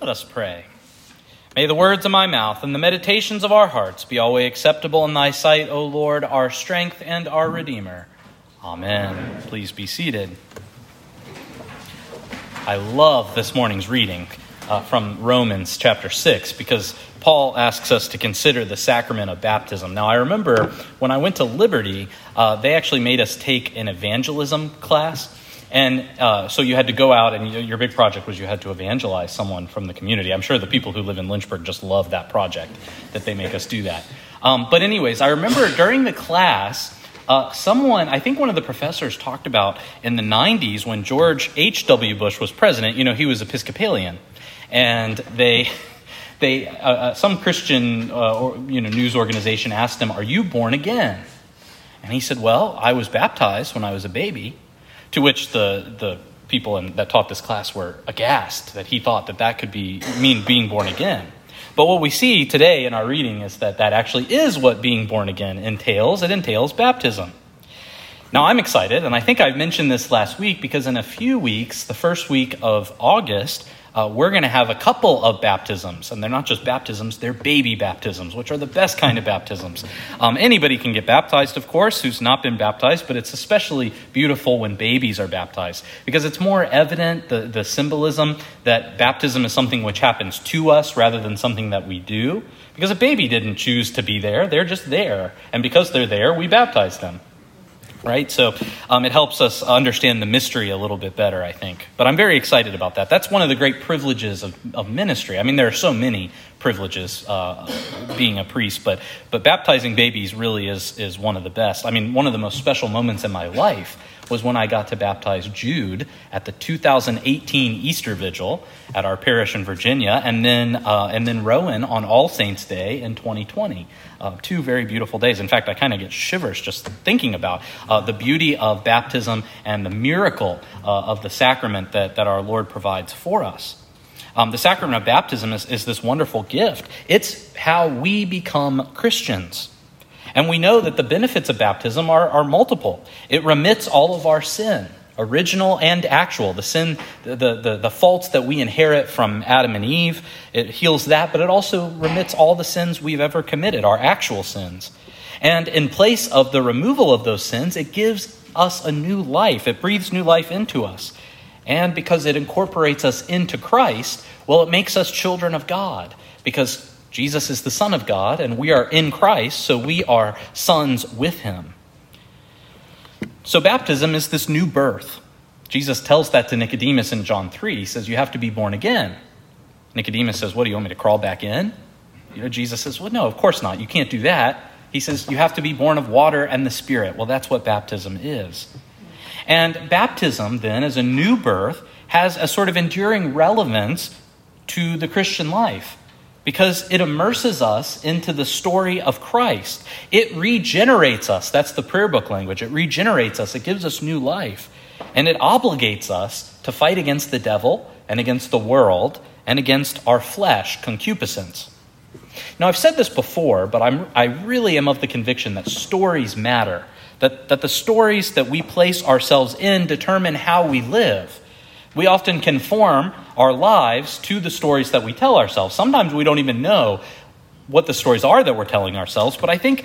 Let us pray. May the words of my mouth and the meditations of our hearts be always acceptable in thy sight, O Lord, our strength and our Redeemer. Amen. Please be seated. I love this morning's reading uh, from Romans chapter 6 because Paul asks us to consider the sacrament of baptism. Now, I remember when I went to Liberty, uh, they actually made us take an evangelism class. And uh, so you had to go out, and your big project was you had to evangelize someone from the community. I'm sure the people who live in Lynchburg just love that project that they make us do that. Um, but, anyways, I remember during the class, uh, someone, I think one of the professors talked about in the 90s when George H.W. Bush was president, you know, he was Episcopalian. And they, they uh, uh, some Christian uh, or, you know, news organization asked him, Are you born again? And he said, Well, I was baptized when I was a baby. To which the, the people in, that taught this class were aghast that he thought that that could be mean being born again. But what we see today in our reading is that that actually is what being born again entails. It entails baptism. Now, I'm excited, and I think I've mentioned this last week because in a few weeks, the first week of August, uh, we're going to have a couple of baptisms. And they're not just baptisms, they're baby baptisms, which are the best kind of baptisms. Um, anybody can get baptized, of course, who's not been baptized, but it's especially beautiful when babies are baptized because it's more evident, the, the symbolism, that baptism is something which happens to us rather than something that we do. Because a baby didn't choose to be there, they're just there. And because they're there, we baptize them right? So um, it helps us understand the mystery a little bit better, I think. But I'm very excited about that. That's one of the great privileges of, of ministry. I mean, there are so many privileges uh, being a priest, but, but baptizing babies really is, is one of the best. I mean, one of the most special moments in my life was when I got to baptize Jude at the 2018 Easter Vigil at our parish in Virginia, and then, uh, and then Rowan on All Saints' Day in 2020. Uh, two very beautiful days. In fact, I kind of get shivers just thinking about uh, the beauty of baptism and the miracle uh, of the sacrament that, that our Lord provides for us. Um, the sacrament of baptism is, is this wonderful gift. It's how we become Christians. And we know that the benefits of baptism are, are multiple. It remits all of our sin, original and actual, the sin, the, the, the, faults that we inherit from Adam and Eve. It heals that, but it also remits all the sins we've ever committed, our actual sins. And in place of the removal of those sins, it gives us a new life. It breathes new life into us. And because it incorporates us into Christ, well, it makes us children of God because Jesus is the Son of God, and we are in Christ, so we are sons with him. So, baptism is this new birth. Jesus tells that to Nicodemus in John 3. He says, You have to be born again. Nicodemus says, What do you want me to crawl back in? You know, Jesus says, Well, no, of course not. You can't do that. He says, You have to be born of water and the Spirit. Well, that's what baptism is. And baptism, then, as a new birth, has a sort of enduring relevance to the Christian life because it immerses us into the story of Christ. It regenerates us. That's the prayer book language. It regenerates us, it gives us new life. And it obligates us to fight against the devil and against the world and against our flesh, concupiscence. Now, I've said this before, but I'm, I really am of the conviction that stories matter, that, that the stories that we place ourselves in determine how we live. We often conform our lives to the stories that we tell ourselves. Sometimes we don't even know what the stories are that we're telling ourselves, but I think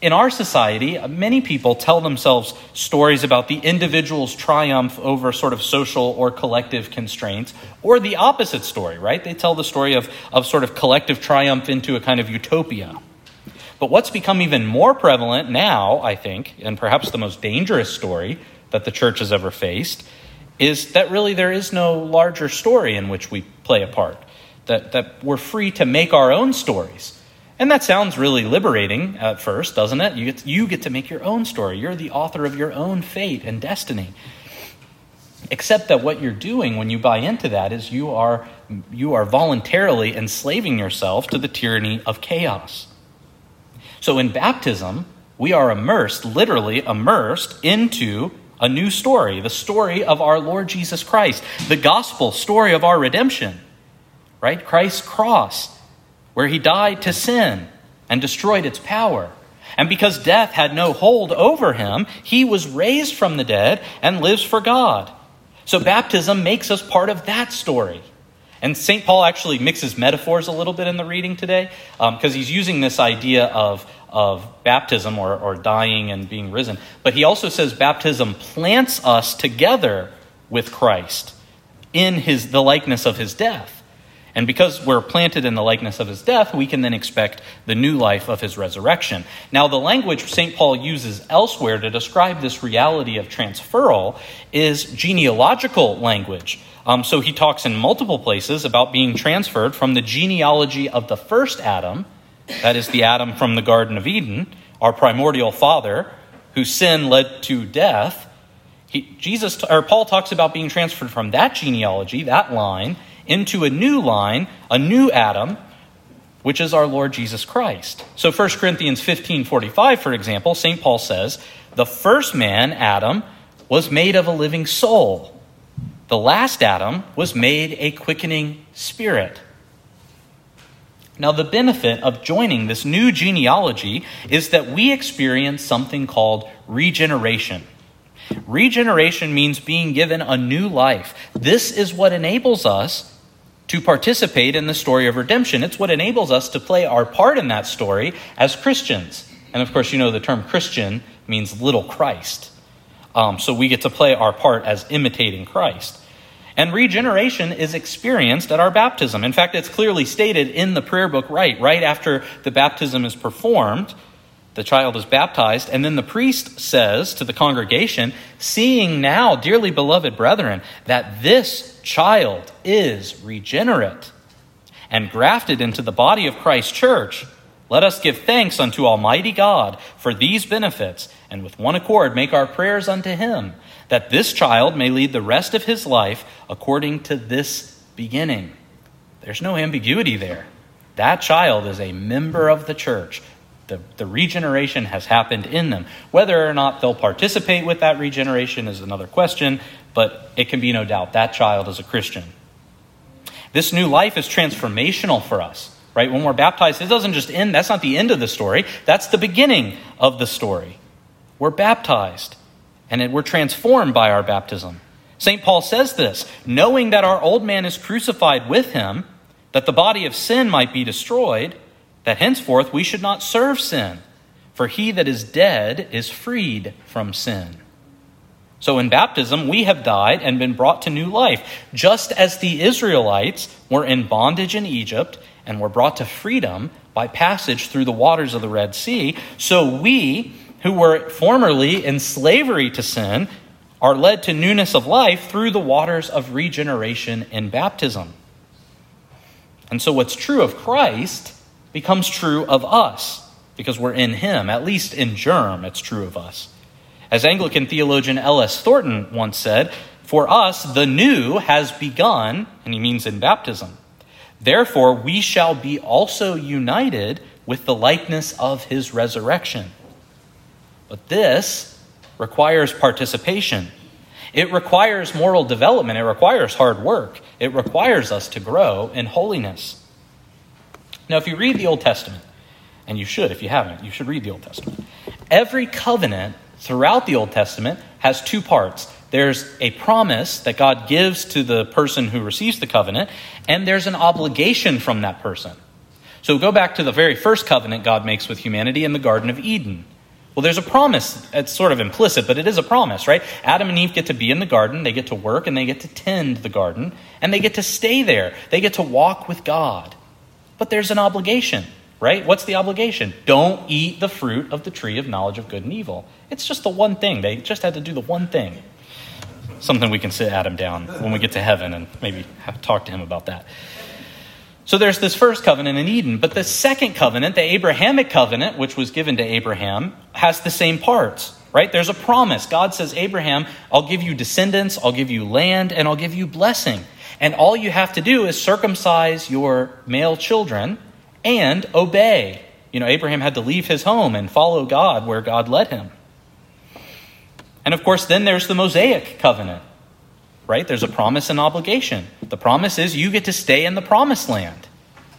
in our society, many people tell themselves stories about the individual's triumph over sort of social or collective constraints, or the opposite story, right? They tell the story of, of sort of collective triumph into a kind of utopia. But what's become even more prevalent now, I think, and perhaps the most dangerous story that the church has ever faced, is that really there is no larger story in which we play a part, that, that we're free to make our own stories. And that sounds really liberating at first, doesn't it? You get, to, you get to make your own story. You're the author of your own fate and destiny. Except that what you're doing when you buy into that is you are, you are voluntarily enslaving yourself to the tyranny of chaos. So in baptism, we are immersed, literally immersed, into a new story, the story of our Lord Jesus Christ, the gospel story of our redemption, right? Christ's cross, where he died to sin and destroyed its power. And because death had no hold over him, he was raised from the dead and lives for God. So baptism makes us part of that story. And St. Paul actually mixes metaphors a little bit in the reading today because um, he's using this idea of, of baptism or, or dying and being risen. But he also says baptism plants us together with Christ in his, the likeness of his death. And because we're planted in the likeness of his death, we can then expect the new life of his resurrection. Now, the language St. Paul uses elsewhere to describe this reality of transferal is genealogical language. Um, so he talks in multiple places about being transferred from the genealogy of the first Adam, that is the Adam from the Garden of Eden, our primordial father, whose sin led to death. He, Jesus or Paul talks about being transferred from that genealogy, that line, into a new line, a new Adam, which is our Lord Jesus Christ. So 1 Corinthians 15 45, for example, St. Paul says, The first man, Adam, was made of a living soul. The last Adam was made a quickening spirit. Now, the benefit of joining this new genealogy is that we experience something called regeneration. Regeneration means being given a new life. This is what enables us to participate in the story of redemption. It's what enables us to play our part in that story as Christians. And of course, you know the term Christian means little Christ. Um, so we get to play our part as imitating Christ. And regeneration is experienced at our baptism. In fact, it's clearly stated in the prayer book right, right after the baptism is performed, the child is baptized, and then the priest says to the congregation, Seeing now, dearly beloved brethren, that this child is regenerate and grafted into the body of Christ's church, let us give thanks unto Almighty God for these benefits, and with one accord make our prayers unto Him, that this child may lead the rest of his life according to this beginning. There's no ambiguity there. That child is a member of the church the, the regeneration has happened in them. Whether or not they'll participate with that regeneration is another question, but it can be no doubt that child is a Christian. This new life is transformational for us, right? When we're baptized, it doesn't just end, that's not the end of the story, that's the beginning of the story. We're baptized, and we're transformed by our baptism. St. Paul says this knowing that our old man is crucified with him, that the body of sin might be destroyed that henceforth we should not serve sin, for he that is dead is freed from sin. So in baptism, we have died and been brought to new life, just as the Israelites were in bondage in Egypt and were brought to freedom by passage through the waters of the Red Sea. So we, who were formerly in slavery to sin, are led to newness of life through the waters of regeneration in baptism. And so, what's true of Christ becomes true of us because we're in Him. At least in germ, it's true of us. As Anglican theologian L.S. Thornton once said, For us, the new has begun, and he means in baptism. Therefore, we shall be also united with the likeness of his resurrection. But this requires participation. It requires moral development. It requires hard work. It requires us to grow in holiness. Now, if you read the Old Testament, and you should if you haven't, you should read the Old Testament. Every covenant throughout the Old Testament has two parts. There's a promise that God gives to the person who receives the covenant, and there's an obligation from that person. So go back to the very first covenant God makes with humanity in the Garden of Eden. Well, there's a promise. It's sort of implicit, but it is a promise, right? Adam and Eve get to be in the garden, they get to work, and they get to tend the garden, and they get to stay there. They get to walk with God. But there's an obligation, right? What's the obligation? Don't eat the fruit of the tree of knowledge of good and evil. It's just the one thing. They just had to do the one thing. Something we can sit Adam down when we get to heaven and maybe talk to him about that. So there's this first covenant in Eden, but the second covenant, the Abrahamic covenant, which was given to Abraham, has the same parts, right? There's a promise. God says, Abraham, I'll give you descendants, I'll give you land, and I'll give you blessing. And all you have to do is circumcise your male children and obey. You know, Abraham had to leave his home and follow God where God led him. And of course, then there's the Mosaic covenant, right? There's a promise and obligation. The promise is you get to stay in the promised land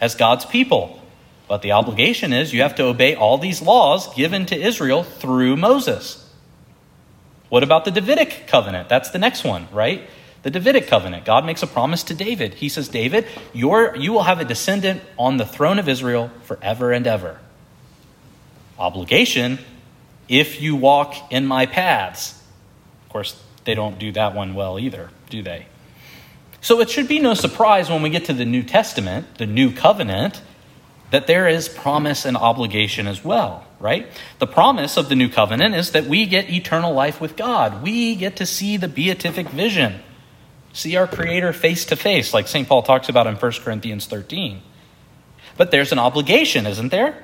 as God's people. But the obligation is you have to obey all these laws given to Israel through Moses. What about the Davidic covenant? That's the next one, right? the Davidic covenant. God makes a promise to David. He says, David, you you will have a descendant on the throne of Israel forever and ever. Obligation, if you walk in my paths. Of course, they don't do that one well either, do they? So it should be no surprise when we get to the New Testament, the New Covenant, that there is promise and obligation as well, right? The promise of the New Covenant is that we get eternal life with God. We get to see the beatific vision, see our Creator face to face, like St. Paul talks about in 1 Corinthians 13. But there's an obligation, isn't there?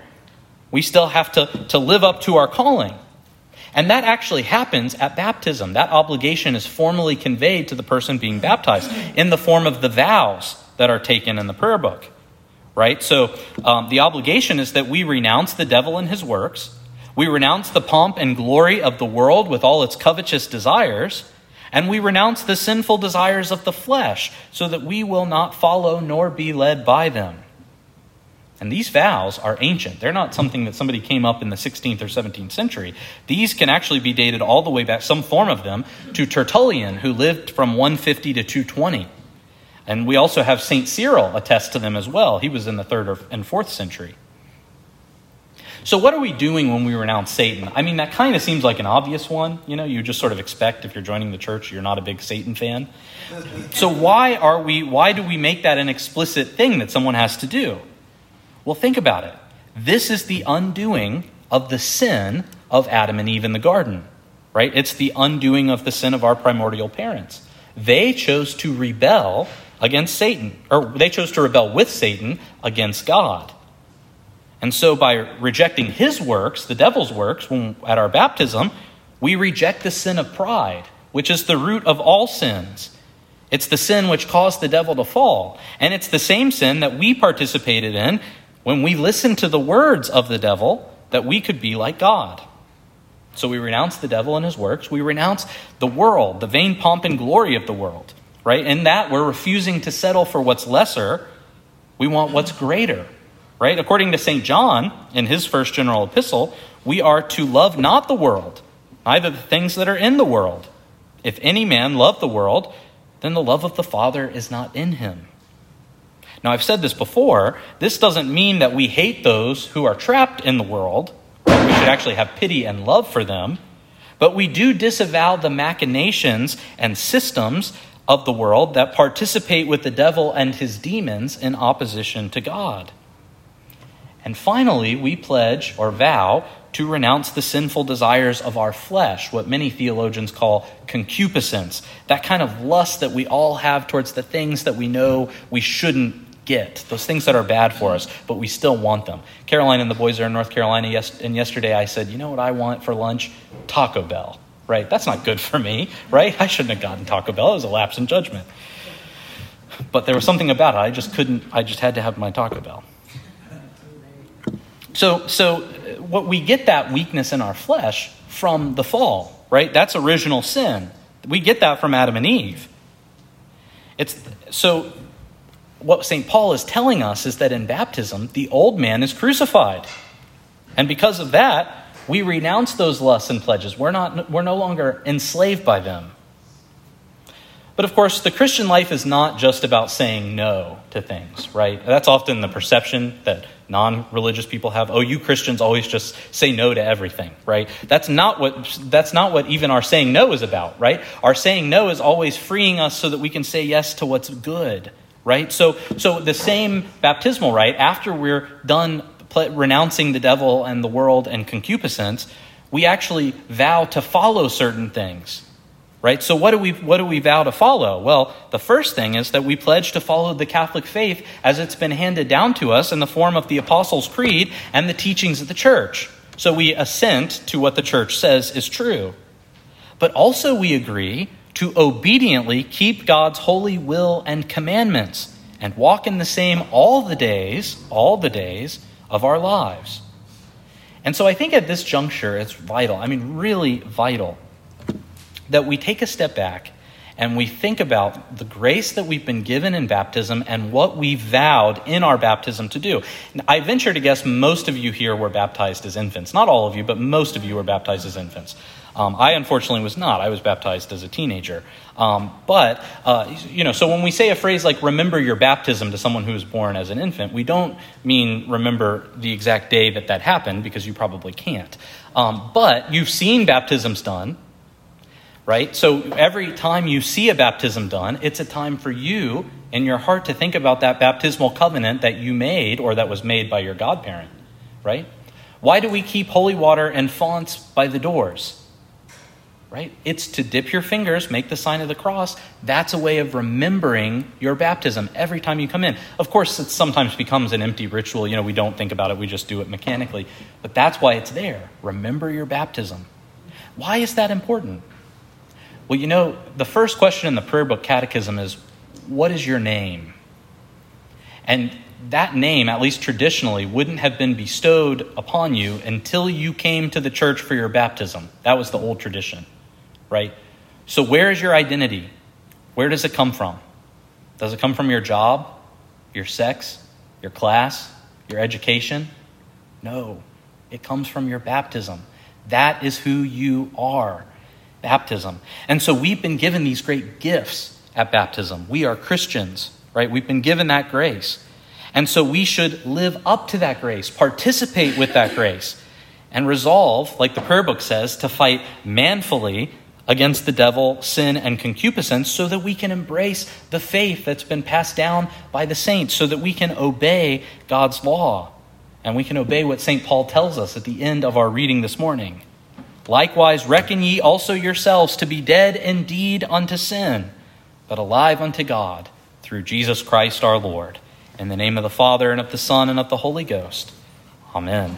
We still have to, to live up to our calling. And that actually happens at baptism. That obligation is formally conveyed to the person being baptized in the form of the vows that are taken in the prayer book. Right? So um, the obligation is that we renounce the devil and his works, we renounce the pomp and glory of the world with all its covetous desires, and we renounce the sinful desires of the flesh so that we will not follow nor be led by them. And these vows are ancient. They're not something that somebody came up in the 16th or 17th century. These can actually be dated all the way back, some form of them, to Tertullian, who lived from 150 to 220. And we also have St. Cyril attest to them as well. He was in the 3rd and 4th century. So, what are we doing when we renounce Satan? I mean, that kind of seems like an obvious one. You know, you just sort of expect if you're joining the church, you're not a big Satan fan. So, why are we? Why do we make that an explicit thing that someone has to do? Well, think about it. This is the undoing of the sin of Adam and Eve in the garden, right? It's the undoing of the sin of our primordial parents. They chose to rebel against Satan, or they chose to rebel with Satan against God. And so, by rejecting his works, the devil's works, when, at our baptism, we reject the sin of pride, which is the root of all sins. It's the sin which caused the devil to fall. And it's the same sin that we participated in when we listen to the words of the devil, that we could be like God. So we renounce the devil and his works. We renounce the world, the vain pomp and glory of the world, right? In that, we're refusing to settle for what's lesser. We want what's greater, right? According to St. John, in his first general epistle, we are to love not the world, neither the things that are in the world. If any man love the world, then the love of the Father is not in him. Now, I've said this before. This doesn't mean that we hate those who are trapped in the world. We should actually have pity and love for them. But we do disavow the machinations and systems of the world that participate with the devil and his demons in opposition to God. And finally, we pledge or vow to renounce the sinful desires of our flesh, what many theologians call concupiscence, that kind of lust that we all have towards the things that we know we shouldn't get, those things that are bad for us, but we still want them. Caroline and the boys are in North Carolina, yes, and yesterday I said, You know what I want for lunch? Taco Bell, right? That's not good for me, right? I shouldn't have gotten Taco Bell. It was a lapse in judgment. But there was something about it. I just couldn't, I just had to have my Taco Bell. So, so what we get that weakness in our flesh from the fall, right? That's original sin. We get that from Adam and Eve. It's so what St. Paul is telling us is that in baptism, the old man is crucified. And because of that, we renounce those lusts and pledges. We're, not, we're no longer enslaved by them. But of course, the Christian life is not just about saying no to things, right? That's often the perception that non religious people have. Oh, you Christians always just say no to everything, right? That's not, what, that's not what even our saying no is about, right? Our saying no is always freeing us so that we can say yes to what's good right? So, so the same baptismal rite, after we're done renouncing the devil and the world and concupiscence, we actually vow to follow certain things, right? So what do we what do we vow to follow? Well, the first thing is that we pledge to follow the Catholic faith as it's been handed down to us in the form of the Apostles' Creed and the teachings of the Church. So we assent to what the Church says is true. But also we agree to obediently keep God's holy will and commandments and walk in the same all the days, all the days of our lives. And so I think at this juncture, it's vital, I mean, really vital, that we take a step back and we think about the grace that we've been given in baptism and what we vowed in our baptism to do. I venture to guess most of you here were baptized as infants. Not all of you, but most of you were baptized as infants. Um, I unfortunately was not. I was baptized as a teenager. Um, but, uh, you know, so when we say a phrase like remember your baptism to someone who was born as an infant, we don't mean remember the exact day that that happened because you probably can't. Um, but you've seen baptisms done, right? So every time you see a baptism done, it's a time for you in your heart to think about that baptismal covenant that you made or that was made by your godparent, right? Why do we keep holy water and fonts by the doors? Right? It's to dip your fingers, make the sign of the cross. That's a way of remembering your baptism every time you come in. Of course, it sometimes becomes an empty ritual. You know, we don't think about it, we just do it mechanically. But that's why it's there. Remember your baptism. Why is that important? Well, you know, the first question in the prayer book catechism is what is your name? And that name, at least traditionally, wouldn't have been bestowed upon you until you came to the church for your baptism. That was the old tradition right? So, where is your identity? Where does it come from? Does it come from your job, your sex, your class, your education? No, it comes from your baptism. That is who you are. Baptism. And so we've been given these great gifts at baptism. We are Christians, right? We've been given that grace. And so we should live up to that grace, participate with that grace, and resolve, like the prayer book says, to fight manfully against the devil, sin, and concupiscence so that we can embrace the faith that's been passed down by the saints, so that we can obey God's law. And we can obey what St. Paul tells us at the end of our reading this morning. Likewise, reckon ye also yourselves to be dead indeed unto sin, but alive unto God through Jesus Christ our Lord. In the name of the Father, and of the Son, and of the Holy Ghost. Amen.